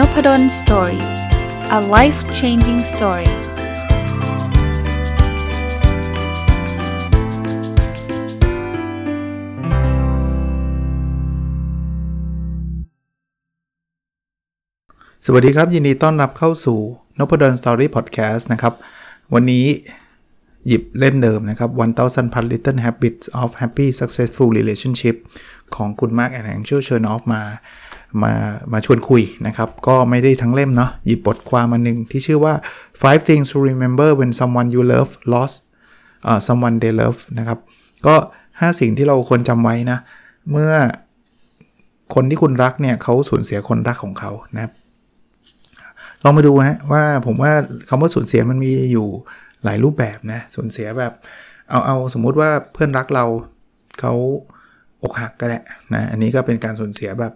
Nopadol's Story a life changing story สวัสดีครับ ยินดีต้อนรับเข้าสู่ Nopadol's Story podcast นะครับ วันนี้หยิบเล่มเดิมนะครับ 1000 plus little habits of happy successful relationship ของคุณ Marc and Angel Chernoff มา มามาชวนคุยนะครับ ก็ไม่ได้ทั้งเล่มเนาะหยิบบทความมาหนึ่งที่ชื่อว่า five things to remember when someone you love lost uh, someone they love นะครับ ก็ 5 สิ่งที่เราควรจำไว้นะ เมื่อคนที่คุณรักเนี่ยเขาสูญเสียคนรักของเขานะลองมาดูนะว่าผมว่าคำว่าสูญเสียมันมีอยู่หลายรูปแบบนะสูญเสียแบบเอาเอาสมมุติว่าเพื่อนรักเราเขาอกหักก็ได้นะอันนี้ก็เป็นการสูญเสียแบบ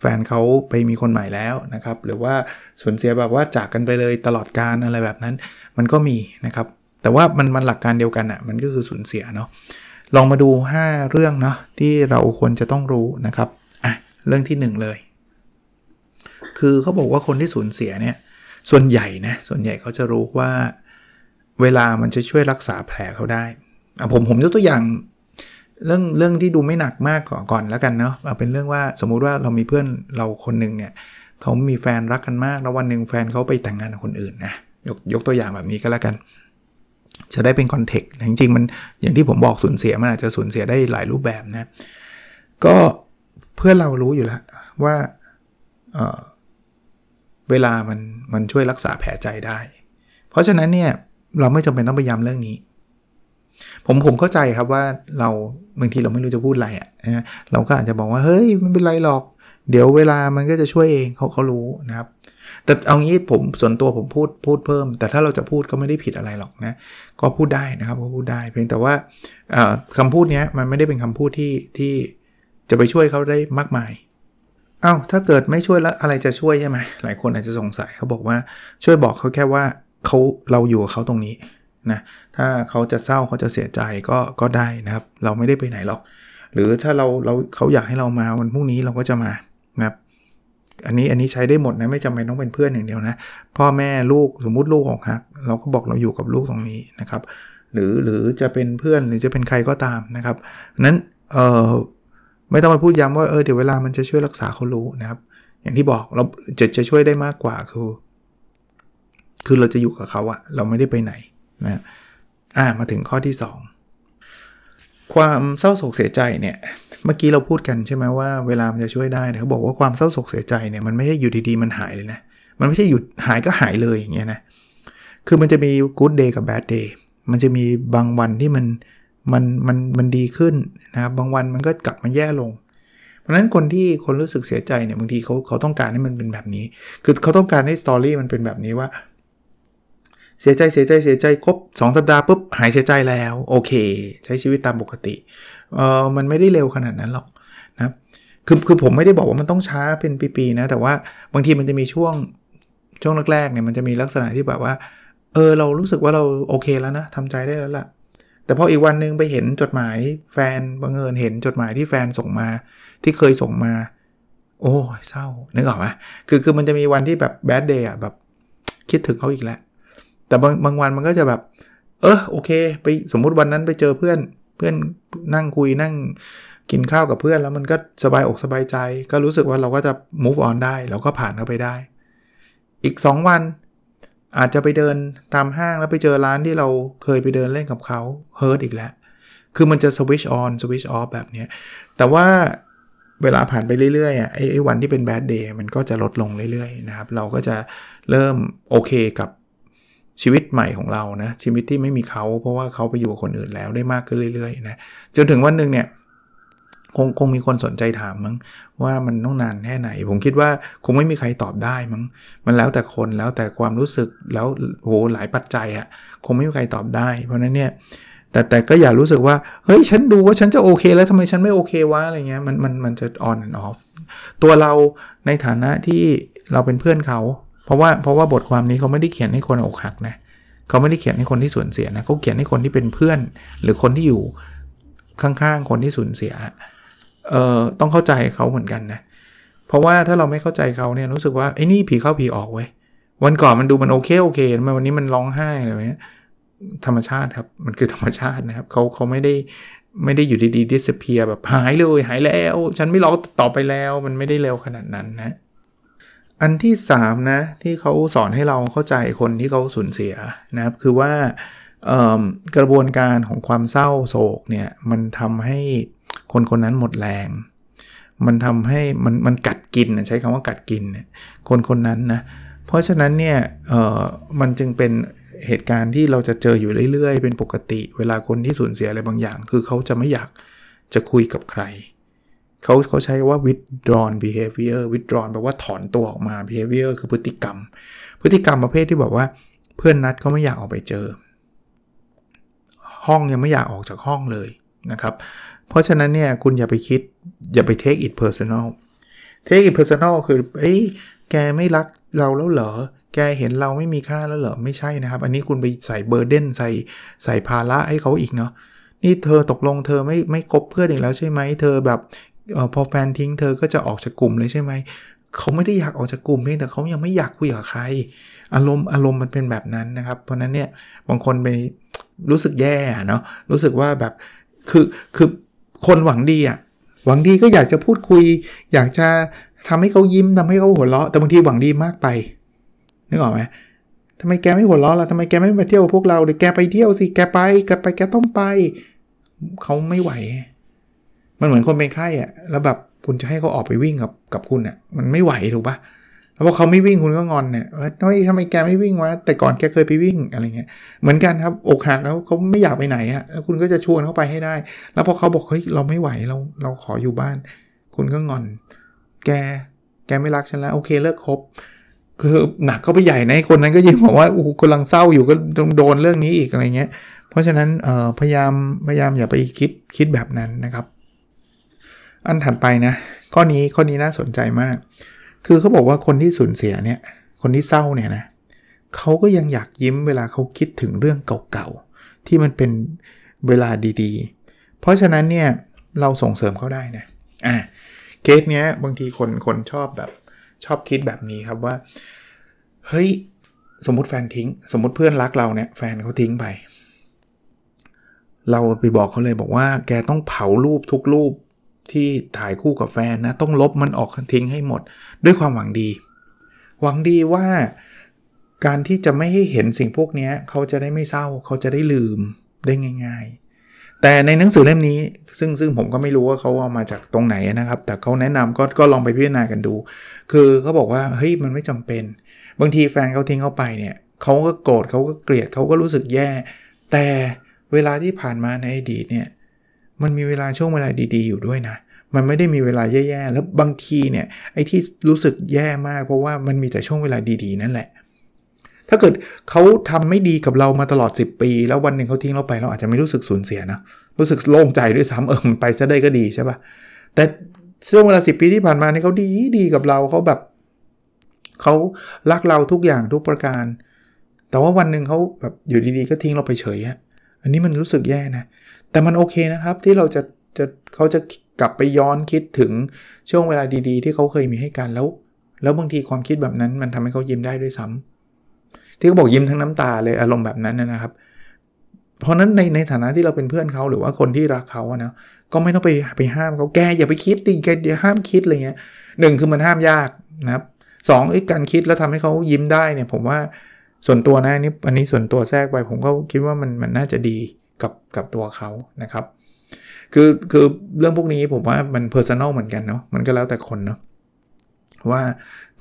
แฟนเขาไปมีคนใหม่แล้วนะครับ หรือว่าสูญเสียแบบว่าจากกันไปเลยตลอดการอะไรแบบนั้น มันก็มีนะครับ แต่ว่ามันมันหลักการเดียวกันอะ่ะมันก็คือสูญเสียเนาะลองมาดู 5 เรื่องเนาะที่เราควรจะต้องรู้นะครับอะเรื่องที่ 1 เลย คือเขาบอกว่าคนที่สูญเสียเนี่ยส่วนใหญ่นะส่วนใหญ่เขาจะรู้ว่า เวลามันจะช่วยรักษาแผลเขาได้อ่าผมผมยกตัวอย่าง เรื่องเรื่องที่ดูไม่หนักมากก่อนก่อนแล้วกันเนาะเอาเป็นเรื่องว่าสมมุติว่าเรามีเพื่อนเราคนหนึ่งเนี่ยเขามีแฟนรักกันมากแล้ววันหนึ่งแฟนเขาไปแต่งงานกับคนอื่นนะยกยกตัวอย่างแบบนี้ก็แล้วกัน จะได้เป็นคอนเทกต์จริงๆมันอย่างที่ผมบอกสูญเสียมันอาจจะสูญเสียได้หลายรูปแบบนะก็เพื่อนเรารู้อยู่แล้วว่าเเวลามันมันช่วยรักษาแผลใจได้ เพราะฉะนั้นเนี่ยเราไม่จำเป็นต้องไปย้ำเรื่องนี้ ผมผมเข้าใจครับว่าเราบางทีเราไม่รู้จะพูดอะไรอะ่ะเราก็อาจจะบอกว่าเฮ้ยไม่เป็นไรหรอก เดี๋ยวเวลามันก็จะช่วยเองเขาเขารู้นะครับ แต่เอางี้ผมส่วนตัวผมพูดพูดเพิ่ม แต่ถ้าเราจะพูดก็ไม่ได้ผิดอะไรหรอกนะก็พูดได้นะครับก็พูดได้เพียงแต่ว่าคำพูดนี้มันไม่ได้เป็นคำพูดที่ที่จะไปช่วยเขาได้มากมายเอา้าถ้าเกิดไม่ช่วยแล้วอะไรจะช่วยใช่ไหมหลายคนอาจจะสงสัยเขาบอกว่าช่วยบอกเขาแค่ว่าเขาเราอยู่กับเขาตรงนี้ นะถ้าเขาจะเศร้าเขาจะเสียใจก็ก็ได้นะครับ เราไม่ได้ไปไหนหรอก หรือถ้าเราเราเขาอยากให้เรามาวันพรุ่งนี้เราก็จะมานะครับอันนี้อันนี้ใช้ได้หมดนะไม่จำเป็นต้องเป็นเพื่อนอย่างเดียวนะพ่อแม่ลูกสมมติลูกของฮักเราก็บอกเราอยู่กับลูกตรงนี้นะครับ หรือหรือจะเป็นเพื่อนหรือจะเป็นใครก็ตามนะครับนั้นเออไม่ต้องไปพูดย้ำว่าเออเดี๋ยวเวลามันจะช่วยรักษาเขารู้นะครับ อย่างที่บอกเราจะจะช่วยได้มากกว่าคือ คือเราจะอยู่กับเขาอะเราไม่ได้ไปไหน นะอ่ามาถึงข้อที่ 2 ความเศร้าโศกเสียใจเนี่ยเมื่อกี้เราพูดกันใช่ไหมว่าเวลามันจะช่วยได้เขาบอกว่าความเศร้าโศกเสียใจเนี่ยมันไม่ใช่อยู่ดีๆมันหายเลยนะมันไม่ใช่หยุดหายก็หายเลยอย่างเงี้ยนะคือมันจะมี good day กับ bad day มันจะมีบางวันที่มันมันมันมันดีขึ้นนะครับบางวันมันก็กลับมาแย่ลง เพราะฉะนั้นคนที่คนรู้สึกเสียใจเนี่ยบางทีเขาเขาต้องการให้มันเป็นแบบนี้ คือเขาต้องการให้สตอรี่มันเป็นแบบนี้ว่า เสียใจเสียใจเสียใจครบ2สัปดาห์ปุ๊บหายเสียใจแล้ว โอเค ใช้ชีวิตตามปกติเออมันไม่ได้เร็วขนาดนั้นหรอกนะคือคือผมไม่ได้บอกว่ามันต้องช้าเป็นปีๆนะ แต่ว่าบางทีมันจะมีช่วงช่วงแรกๆเนี่ยมันจะมีลักษณะที่แบบว่า เออเรารู้สึกว่าเราโอเคแล้วนะทำใจได้แล้วล่ะ แต่พออีกวันนึงไปเห็นจดหมายแฟนบังเอิญเห็นจดหมายที่แฟนส่งมาที่เคยส่งมา โอ้เศร้านึกออกไหมคือคือมันจะมีวันที่แบบแบดเดย์อะแบบคิดถึงเขาอีกแล้ว แต่บางบางวันมันก็จะแบบ เออโอเค ไปสมมุติวันนั้นไปเจอเพื่อนเพื่อนนั่งคุยนั่งกินข้าวกับเพื่อนแล้วมันก็สบายอกสบายใจ ก็รู้สึกว่าเราก็จะ move on ได้เราก็ผ่านเข้าไปได้ อีก 2 วัน อาจจะไปเดินตามห้างแล้วไปเจอร้านที่เราเคยไปเดินเล่นกับเขาเฮิร์ตอีกแล้ว คือมันจะ switch on switch off แบบนี้แต่ว่าเวลาผ่านไปเรื่อยๆอะไอ้วันที่เป็น bad day มันก็จะลดลงเรื่อยๆนะครับ เราก็จะเริ่มโอเคกับ ชีวิตใหม่ของเรานะชีวิตที่ไม่มีเขาเพราะว่าเขาไปอยู่กับคนอื่นแล้วได้มากขึ้นเรื่อยๆนะจนถึงวันหนึ่งเนี่ยคงคงมีคนสนใจถามมั้งว่ามันต้องนานแค่ไหน ผมคิดว่าคงไม่มีใครตอบได้มั้งมันแล้วแต่คนแล้วแต่ความรู้สึกแล้วโหหลายปัจจัยอะคงไม่มีใครตอบได้ เพราะนั้นเนี่ยแต่แต่ก็อย่ารู้สึกว่า เฮ้ย ฉันดูว่าฉันจะโอเค แล้วทำไมฉันไม่โอเควะอะไรเงี้ยมันมันมันจะ on and off ตัวเราในฐานะที่เราเป็นเพื่อนเขา เพราะว่าเพราะว่าบทความนี้เขาไม่ได้เขียนให้คนอกหักนะเขาไม่ได้เขียนให้คนที่สูญเสียนะเขาเขียนให้คนที่เป็นเพื่อน หรือคนที่อยู่ข้างๆคนที่สูญเสียเอ่อต้องเข้าใจเขาเหมือนกันนะเพราะว่าถ้าเราไม่เข้าใจเขาเนี่ยรู้สึกว่าไอ้นี่ผีเข้าผีออกเว้ยวันก่อนมันดูมันโอเคโอเคมาวันนี้มันร้องไห้อะไรเงี้ยธรรมชาติครับมันคือธรรมชาตินะครับเขาเขาไม่ได้ไม่ได้อยู่ดีๆ disappear แบบหายเลยหายแล้ว ฉันไม่ร้องต่อไปแล้ว มันไม่ได้เร็วขนาดนั้นนะ อันที่3นะที่เขาสอนให้เราเข้าใจคนที่เขาสูญเสียนะครับคือว่ากระบวนการของความเศร้าโศกเนี่ยมันทำให้คนคนนั้นหมดแรง มันทำให้มันมันกัดกินใช้คำว่ากัดกินคนคนนั้นนะเพราะฉะนั้นเนี่ยมันจึงเป็นเหตุการณ์ที่เราจะเจออยู่เรื่อยๆ เป็นปกติ เวลาคนที่สูญเสียอะไรบางอย่าง คือเขาจะไม่อยากจะคุยกับใคร เขาเขาใช้ว่า withdrawn behavior withdrawn แปลว่าถอนตัวออกมา behavior คือพฤติกรรม พฤติกรรมประเภทที่แบบว่า เพื่อนนัดเขาไม่อยากออกไปเจอ ห้องยังไม่อยากออกจากห้องเลยนะครับ เพราะฉะนั้นเนี่ยคุณอย่าไปคิดอย่าไป take it personal take it personal คือเอ้ยแกไม่รักเราแล้วเหรอ แกเห็นเราไม่มีค่าแล้วเหรอ ไม่ใช่นะครับ อันนี้คุณไปใส่เบอร์เดนใส่ใส่ภาระให้เขาอีกเนาะนี่เธอตกลงเธอไม่ไม่คบเพื่อนอีกแล้วใช่ไหม เธอแบบ ออพอแฟนทิ้งเธอก็จะออกจากกลุ่มเลยใช่ไหมเขาไม่ได้อยากออกจากกลุ่มเพียงแต่เขายังไม่อยากคุยกับใคร อารมณ์อารมณ์มันเป็นแบบนั้นนะครับ เพราะนั้นเนี่ยบางคนไปรู้สึกแย่เนาะรู้สึกว่าแบบคือคือคนหวังดีอะหวังดีก็อยากจะพูดคุย อยากจะทำให้เขายิ้มทำให้เขาหัวเราะแต่บางทีหวังดีมากไปนึกออกไหมทำไมแกไม่หัวเราะล่ะทำไมแกไม่มาเที่ยวพวกเราเดี๋ยแกไปเที่ยวสิแกไปแกไปแกต้องไป เขาไม่ไหว มันเหมือนคนเป็นไข้อะแล้วแบบคุณจะให้เขาออกไปวิ่งกับกับคุณอะมันไม่ไหวถูกปะแล้วพอเขาไม่วิ่งคุณก็งอนเนี่ยว่าทำไมทำไมแกไม่วิ่งวะแต่ก่อนแกเคยไปวิ่งอะไรเงี้ยเหมือนกันครับอกหักแล้วเขาไม่อยากไปไหนอะแล้วคุณก็จะชวนเขาไปให้ได้ แล้วพอเขาบอกเฮ้ยเราไม่ไหวเราเราขออยู่บ้าน คุณก็งอน แกแกไม่รักฉันแล้วโอเคเลิกคบคือหนักเขาไปใหญ่ในคนนั้นก็ยิ่งบอกว่าโอ้กำลังเศร้าอยู่ก็ต้องโดนเรื่องนี้อีกอะไรเงี้ย เพราะฉะนั้นพยายามพยายามอย่าไปคิดคิดแบบนั้นนะครับ อันถัดไปนะ ข้อนี้ข้อนี้น่าสนใจมาก คือเขาบอกว่าคนที่สูญเสียเนี่ย คนที่เศร้าเนี่ยนะเขาก็ยังอยากยิ้มเวลาเขาคิดถึงเรื่องเก่าๆ ที่มันเป็นเวลาดีๆ เพราะฉะนั้นเนี่ยเราส่งเสริมเขาได้นะอะเคสเนี้ยบางทีคนคนชอบแบบชอบคิดแบบนี้ครับว่า เฮ้ย สมมติแฟนทิ้ง สมมติเพื่อนรักเราเนี่ยแฟนเขาทิ้งไป เราไปบอกเขาเลยบอกว่า แกต้องเผารูปทุกรูป ที่ถ่ายคู่กับแฟนนะ ต้องลบมันออกทิ้งให้หมด ด้วยความหวังดี หวังดีว่าการที่จะไม่ให้เห็นสิ่งพวกนี้เขาจะได้ไม่เศร้า เขาจะได้ลืมได้ง่าย ๆ แต่ในหนังสือเล่มนี้ ซึ่งซึ่งผมก็ไม่รู้ว่าเขาเอามาจากตรงไหนนะครับ แต่เขาแนะนำก็ก็ลองไปพิจารณากันดู คือเขาบอกว่าเฮ้ยมันไม่จำเป็น บางทีแฟนเขาทิ้งเขาไปเนี่ยเขาก็โกรธเขาก็เกลียดเขาก็รู้สึกแย่ แต่เวลาที่ผ่านมาในอดีตเนี่ย มันมีเวลาช่วงเวลาดีๆอยู่ด้วยนะ มันไม่ได้มีเวลาแย่ๆ แล้วบางทีเนี่ยไอ้ที่รู้สึกแย่มาก เพราะว่ามันมีแต่ช่วงเวลาดีๆ นั่นแหละ ถ้าเกิดเขาทำไม่ดีกับเรามาตลอด 10 ปี แล้ววันหนึ่งเขาทิ้งเราไปเราอาจจะไม่รู้สึกสูญเสียนะ รู้สึกโล่งใจด้วยซ้ำเออมันไปซะได้ก็ดีใช่ปะ่ะ แต่ช่วงเวลาสิปีที่ผ่านมานี่เขาดีดีกับเราเขาแบบเขารักเราทุกอย่างทุกประการ แต่ว่าวันหนึ่งเขาแบบอยู่ดีๆ ก็ทิ้งเราไปเฉยอะอันนี้มันรู้สึกแย่นะ แต่มันโอเคนะครับที่เราจะจะเขาจะกลับไปย้อนคิดถึงช่วงเวลาดีๆ ที่เขาเคยมีให้กันแล้ว แล้วบางทีความคิดแบบนั้นมันทำให้เขายิ้มได้ด้วยซ้ำที่เขาบอกยิ้มทั้งน้ำตาเลยอารมณ์แบบนั้นนะครับ เพราะนั้นในในฐานะที่เราเป็นเพื่อนเขาหรือว่าคนที่รักเขาอะนะก็ไม่ต้องไปไปห้ามเขาแกอย่าไปคิดดิแกอย่าห้ามคิดอะไรเงี้ยหนึ่งคือมันห้ามยากนะครับสองไอ้การคิดแล้วทำให้เขายิ้มได้เนี่ยผมว่าส่วนตัวนะนี่อันนี้ส่วนตัวแทรกไปผมก็คิดว่ามันมันน่าจะดี กับกับตัวเขานะครับ คือคือเรื่องพวกนี้ผมว่ามัน personal เหมือนกันเนาะมันก็แล้วแต่คนเนาะว่า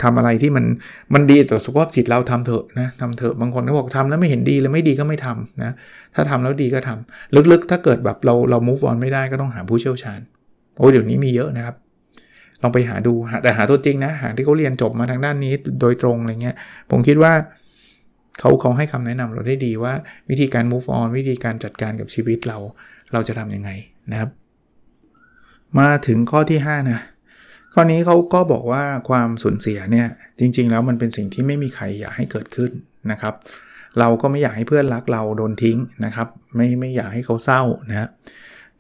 ทำอะไรที่มันมันดีต่อสุขภาพจิตเราทำเถอะนะทำเถอะบางคนก็บอกทำแล้วไม่เห็นดีเลยไม่ดีก็ไม่ทำนะถ้าทำแล้วดีก็ทำลึกๆ ถ้าเกิดแบบเราเรา move on ไม่ได้ก็ต้องหาผู้เชี่ยวชาญโอ้เดี๋ยวนี้มีเยอะนะครับ ลองไปหาดูแต่หาตัวจริงนะหาที่เขาเรียนจบมาทางด้านนี้โดยตรงอะไรเงี้ยผมคิดว่า เขาเขาให้คำแนะนำเราได้ดีว่าวิธีการ move on วิธีการจัดการกับชีวิตเราเราจะทํำยังไงนะครับ มาถึงข้อที่ 5 นะข้อนี้เขาก็บอกว่าความสูญเสียเนี่ยจริง ๆ แล้วมันเป็นสิ่งที่ไม่มีใครอยากให้เกิดขึ้นนะครับ เราก็ไม่อยากให้เพื่อนรักเราโดนทิ้งนะครับ ไม่ไม่อยากให้เขาเศร้านะ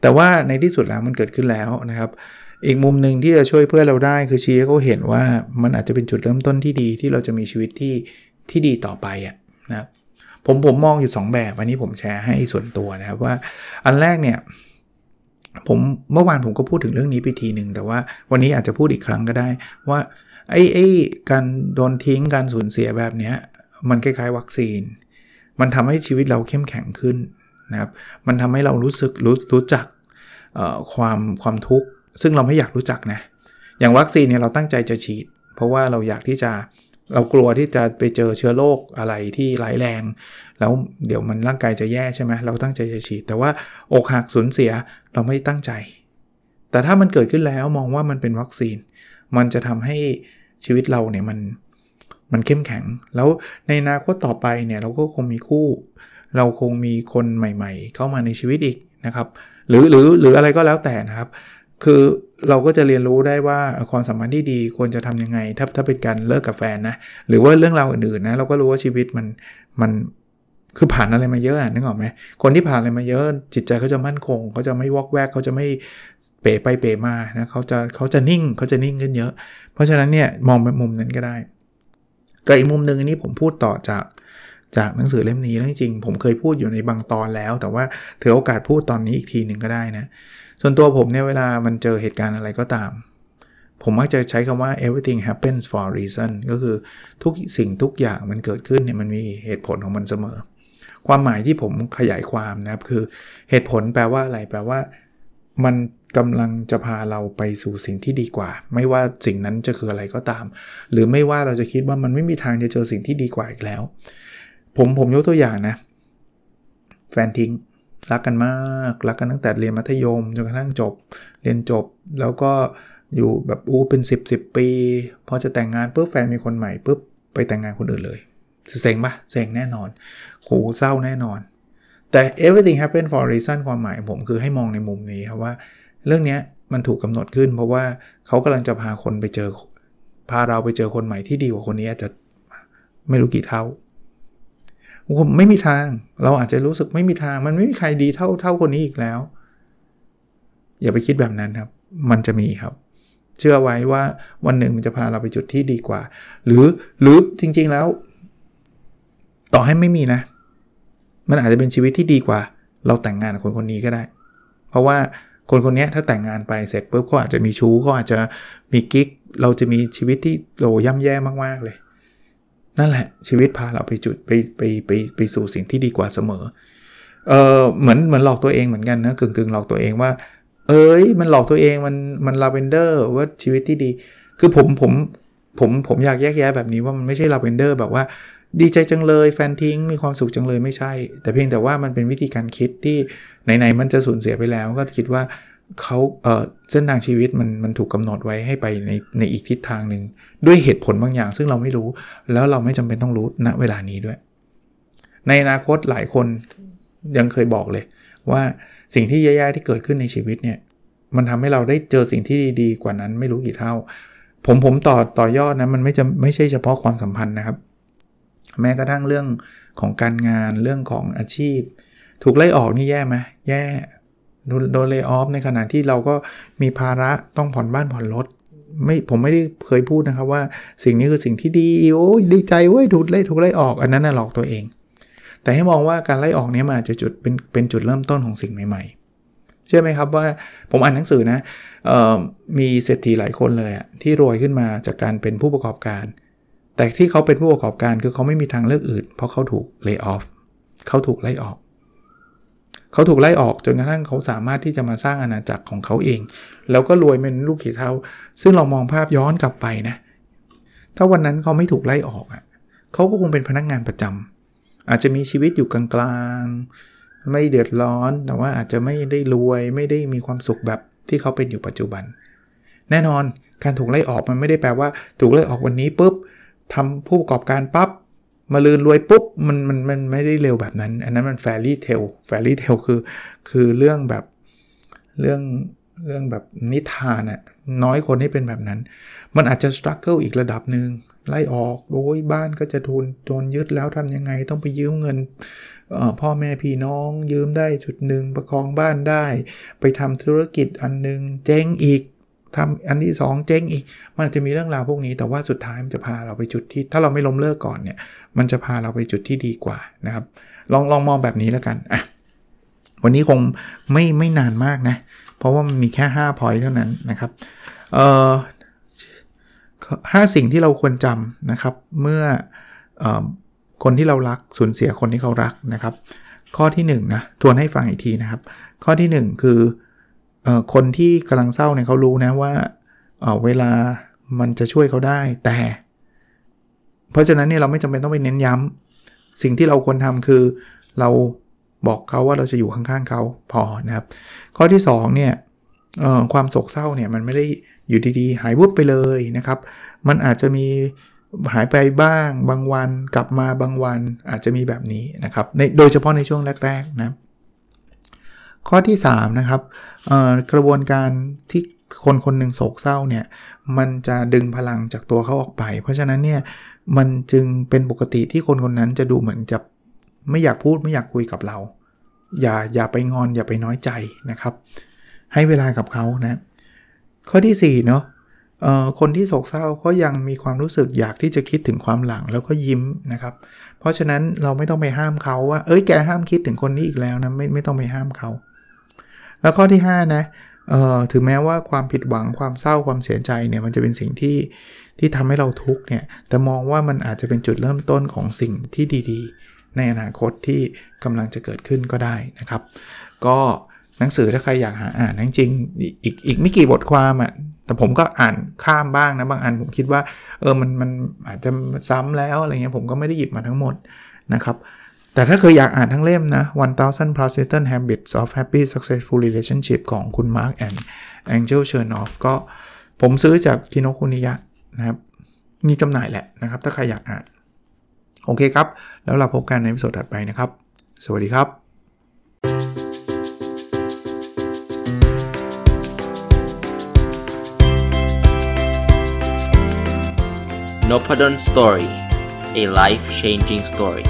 แต่ว่าในที่สุดแล้วมันเกิดขึ้นแล้วนะครับ อีกมุมหนึ่งที่จะช่วยเพื่อนเราได้คือชี้ให้เขาเห็นว่ามันอาจจะเป็นจุดเริ่มต้นที่ดีที่เราจะมีชีวิตที่ที่ดีต่อไปอะ นะผมผมมองอยู่ 2 แบบ อันนี้ผมแชร์ให้ส่วนตัวนะครับว่าอันแรกเนี่ยผมเมื่อวานผมก็พูดถึงเรื่องนี้ไปทีหนึ่งแต่ว่าวันนี้อาจจะพูดอีกครั้งก็ได้ว่าไอ้ไอ้การโดนทิ้งการสูญเสียแบบนี้มันคล้ายๆ วัคซีน มันทำให้ชีวิตเราเข้มแข็งขึ้นนะครับมันทำให้เรารู้สึกรู้รู้จักความความทุกข์ซึ่งเราไม่อยากรู้จักนะอย่างวัคซีนเนี่ยเราตั้งใจจะฉีด เพราะว่าเราอยากที่จะเเรากลัวที่จะไปเจอเชื้อโรคอะไรที่ร้ายแรง แล้วเดี๋ยวมันร่างกายจะแย่ใช่ไหมเราตั้งใจจะฉีด แต่ว่าอกหักสูญเสียเราไม่ตั้งใจ แต่ถ้ามันเกิดขึ้นแล้วมองว่ามันเป็นวัคซีน มันจะทำให้ชีวิตเราเนี่ยมันมันเข้มแข็ง แล้วในอนาคตต่อไปเนี่ยเราก็คงมีคู่ เราคงมีคนใหม่ ๆ เข้ามาในชีวิตอีกนะครับ หรือหรือหรืออะไรก็แล้วแต่นะครับ คือ เราก็จะเรียนรู้ได้ว่าความสัมพันธ์ที่ดีควรจะทํำยังไง ถ้าถ้าเป็นการเลิกกับแฟนนะ หรือว่าเรื่องราวอื่นๆนะ เราก็รู้ว่าชีวิตมันมันคือผ่านอะไรมาเยอะนึกออกไหมคนที่ผ่านอะไรมาเยอะ จิตใจเขาจะมั่นคงเขาจะไม่วอกแวกเขาจะไม่เป๋ไปเป๋มานะเขาจะเขาจะนิ่งเขาจะนิ่งขึ้นเยอะ เพราะฉะนั้นเนี่ยมองแบบมุมนั้นก็ได้ก็อีกมุมหนึ่งอันนี้ผมพูดต่อจากจากหนังสือเล่มนี้แล้วจริงๆผมเคยพูดอยู่ในบางตอนแล้ว แต่ว่าถือโอกาสพูดตอนนี้อีกทีหนึ่งก็ได้นะ ส่วนตัวผมเนี่ยเวลามันเจอเหตุการณ์อะไรก็ตาม ผมมักจะใช้คำว่า everything happens for a reason ก็คือทุกสิ่งทุกอย่างมันเกิดขึ้นเนี่ยมันมีเหตุผลของมันเสมอ ความหมายที่ผมขยายความนะครับคือเหตุผลแปลว่าอะไรแปลว่า มันกำลังจะพาเราไปสู่สิ่งที่ดีกว่า ไม่ว่าสิ่งนั้นจะคืออะไรก็ตาม หรือไม่ว่าเราจะคิดว่ามันไม่มีทางจะเจอสิ่งที่ดีกว่าอีกแล้ว ผมผมยกตัวอย่างนะ แฟนทิ้ง รักกันมากรักกันตั้งแต่เรียนมัธยมจนกระทั่งจบเรียนจบ แล้วก็อยู่แบบอู้เป็น 10บสปี พอจะแต่งงานปุ๊บแฟนมีคนใหม่ปุ๊บไปแต่งงานคนอื่นเลยเซ็งปะเซ็งแน่นอนโหเศร้าแน่นอน แต่ everything happen for a reason ความหมายผมคือให้มองในมุมนี้ครับว่า เรื่องนี้มันถูกกำหนดขึ้น เพราะว่าเขากำลังจะพาคนไปเจอ พาเราไปเจอคนใหม่ที่ดีกว่าคนนี้อาจจะไม่รู้กี่เท่า ผมไม่มีทาง เราอาจจะรู้สึกไม่มีทาง มันไม่มีใครดีเท่าเท่าคนนี้อีกแล้ว อย่าไปคิดแบบนั้นครับ มันจะมีครับ เชื่อไว้ว่าวันหนึ่งมันจะพาเราไปจุดที่ดีกว่า หรือหรือจริง ๆแล้ว ต่อให้ไม่มีนะ มันอาจจะเป็นชีวิตที่ดีกว่า เราแต่งงานกับคนคนนี้ก็ได้ เพราะว่าคนคนนี้ถ้าแต่งงานไปเสร็จปุ๊บก็อาจจะมีชู้ก็อาจจะมีกิ๊ก เราจะมีชีวิตที่โหย่ำแย่มากๆเลย นั่นแหละชีวิตพาเราไปจุดไปไปไปไปสู่สิ่งที่ดีกว่าเสมอเออเหมือนเหมือนหลอกตัวเองเหมือนกันนะกึ่งกึ่งหลอกตัวเองว่า เอ้ยมันหลอกตัวเองมันมันลาเวนเดอร์ว่าชีวิตที่ดี คือผมผมผมผมอยากแยกแยะแบบนี้ว่ามันไม่ใช่ลาเวนเดอร์แบบว่าดีใจจังเลยแฟนทิ้งมีความสุขจังเลยไม่ใช่ แต่เพียงแต่ว่ามันเป็นวิธีการคิดที่ไหนๆมันจะสูญเสียไปแล้ว ก็คิดว่า เขาเออเส้นทางชีวิตมันมันถูกกำหนดไว้ให้ไปในในอีกทิศทางหนึ่งด้วยเหตุผลบางอย่าง ซึ่งเราไม่รู้ แล้วเราไม่จำเป็นต้องรู้ณเวลานี้ด้วย ในอนาคตหลายคนยังเคยบอกเลย ว่าสิ่งที่แย่ๆที่เกิดขึ้นในชีวิตเนี่ยมันทำให้เราได้เจอสิ่งที่ดีๆกว่านั้นไม่รู้กี่เท่า ผมผมต่อต่อยอดนะมันไม่จะไม่ใช่เฉพาะความสัมพันธ์นะครับ แม้กระทั่งเรื่องของการงานเรื่องของอาชีพ ถูกไล่ออกนี่แย่ไหมแย่ โดนเลย์ออฟในขณะที่เราก็มีภาระต้องผ่อนบ้านผ่อนรถไม่ผมไม่ได้เคยพูดนะครับว่าสิ่งนี้คือสิ่งที่ดีโอ้ยดีใจเว้ยถูกไล่ถูกไล่ออกอันนั้นน่ะหลอกตัวเอง แต่ให้มองว่าการไล่ออกนี้มันอาจจะจุดเป็นเป็นจุดเริ่มต้นของสิ่งใหม่ๆเชื่อไหมครับว่าผมอ่านหนังสือนะมีเศรษฐีหลายคนเลยอะที่รวยขึ้นมาจากการเป็นผู้ประกอบการ แต่ที่เขาเป็นผู้ประกอบการคือเขาไม่มีทางเลือกอื่น เพราะเขาถูกเลิกออฟเขาถูกไล่ออก เขาถูกไล่ออกจนกระทั่งเขาสามารถที่จะมาสร้างอาณาจักรของเขาเอง แล้วก็รวยเป็นลูกขีเท่าซึ่งเรามองภาพย้อนกลับไปนะ ถ้าวันนั้นเขาไม่ถูกไล่ออกอะเขาก็คงเป็นพนักงงานประจำอาจจะมีชีวิตอยู่กลางๆ ไม่เดือดร้อน แต่ว่าอาจจะไม่ได้รวยไม่ได้มีความสุขแบบที่เขาเป็นอยู่ปัจจุบัน แน่นอนการถูกไล่ออกมันไม่ได้แปลว่า ถูกไล่ออกวันนี้ปุ๊บทำผู้ประกอบการปับ๊บ มะรืนรวยปุ๊บมันมันมันไม่ได้เร็วแบบนั้น อันนั้นมัน fairy tale fairy tale คือคือเรื่องแบบเรื่องเรื่องแบบนิทานอะน้อยคนที่เป็นแบบนั้น มันอาจจะ struggle อีกระดับหนึ่งไล่ออกโดยบ้านก็จะทุนโดนยึดแล้วทำยังไงต้องไปยืมเงินพ่อแม่พี่น้องยืมได้จุดหนึ่งประคองบ้านได้ ไปทำธุรกิจอันนึงเจ๊งอีก ทำอันที่ 2 เจ๊งอีก มันอาจจะมีเรื่องราวพวกนี้ แต่ว่าสุดท้ายมันจะพาเราไปจุดที่ ถ้าเราไม่ล้มเลิกก่อนเนี่ย มันจะพาเราไปจุดที่ดีกว่านะครับ ลองลองมองแบบนี้แล้วกันอะวันนี้คงไม่ไม่นานมากนะ เพราะว่ามันมีแค่5 point เท่านั้นนะครับ เอ่อห้าสิ่งที่เราควรจำนะครับ เมื่ออคนที่เรารักสูญเสียคนที่เขารักนะครับ ข้อที่1นนะทวนให้ฟังอีกทีนะครับ ข้อที่ 1 คือ คนที่กำลังเศร้าเนี่ยเขารู้นะว่าเเวลามันจะช่วยเขาได้แต่ เพราะฉะนั้นเนี่ยเราไม่จำเป็นต้องไปเน้นย้ำสิ่งที่เราควรทำคือเราบอกเขาว่าเราจะอยู่ข้างๆเขาพอนะครับ ข้อที่2เนี่ยความโศกเศร้าเนี่ยมันไม่ได้อยู่ดีๆ หายวุบไปเลยนะครับ มันอาจจะมีหายไปบ้าง บางวันกลับมาบางวันอาจจะมีแบบนี้นะครับในโดยเฉพาะในช่วงแรกๆนะข้อที่3นะครับ กระบวนการที่คนคนหนึ่งโศกเศร้าเนี่ยมันจะดึงพลังจากตัวเขาออกไป เพราะฉะนั้นเนี่ยมันจึงเป็นปกติที่คนคนนั้นจะดูเหมือนจะไม่อยากพูดไม่อยากคุยกับเรา อย่าอย่าไปงอนอย่าไปน้อยใจนะครับ ให้เวลากับเขานะข้อที่4เนาะคนที่โศกเศร้าก็ยังมีความรู้สึกอยากที่จะคิดถึงความหลังแล้วก็ยิ้มนะครับ เพราะฉะนั้นเราไม่ต้องไปห้ามเขาว่า เอ้ยแกห้ามคิดถึงคนนี้อีกแล้วนะไม่ไม่ต้องไปห้ามเขา แล้วข้อที่ 5 นะถึงแม้ว่าความผิดหวังความเศร้าความเสียใจเนี่ยมันจะเป็นสิ่งที่ที่ทำให้เราทุกข์เนี่ยแต่มองว่ามันอาจจะเป็นจุดเริ่มต้นของสิ่งที่ดีๆ ในอนาคตที่กำลังจะเกิดขึ้นก็ได้นะครับ ก็หนังสือถ้าใครอยากหาอ่านจริงๆอีกอีกไม่กี่บทความอะ่ะแต่ผมก็อ่านข้ามบ้างนะบางอันผมคิดว่าเออมันมันอาจจะซ้ำแล้วอะไรเงี้ยผมก็ไม่ได้หยิบมาทั้งหมดนะครับ แต่ถ้าเคยอยากอ่านทั้งเล่มนะ1000 plus certain habits of happy successful relationship ของคุณ Mark and Angel Chernoff ก็ผมซื้อจากคิโนคุนิยะนะครับมีจำหน่ายแหละนะครับ ถ้าใครอยากอ่าน โอเคครับ แล้วเราพบกันในวิดีโอถัดไปนะครับ สวัสดีครับ n o p a d o n Story a life changing story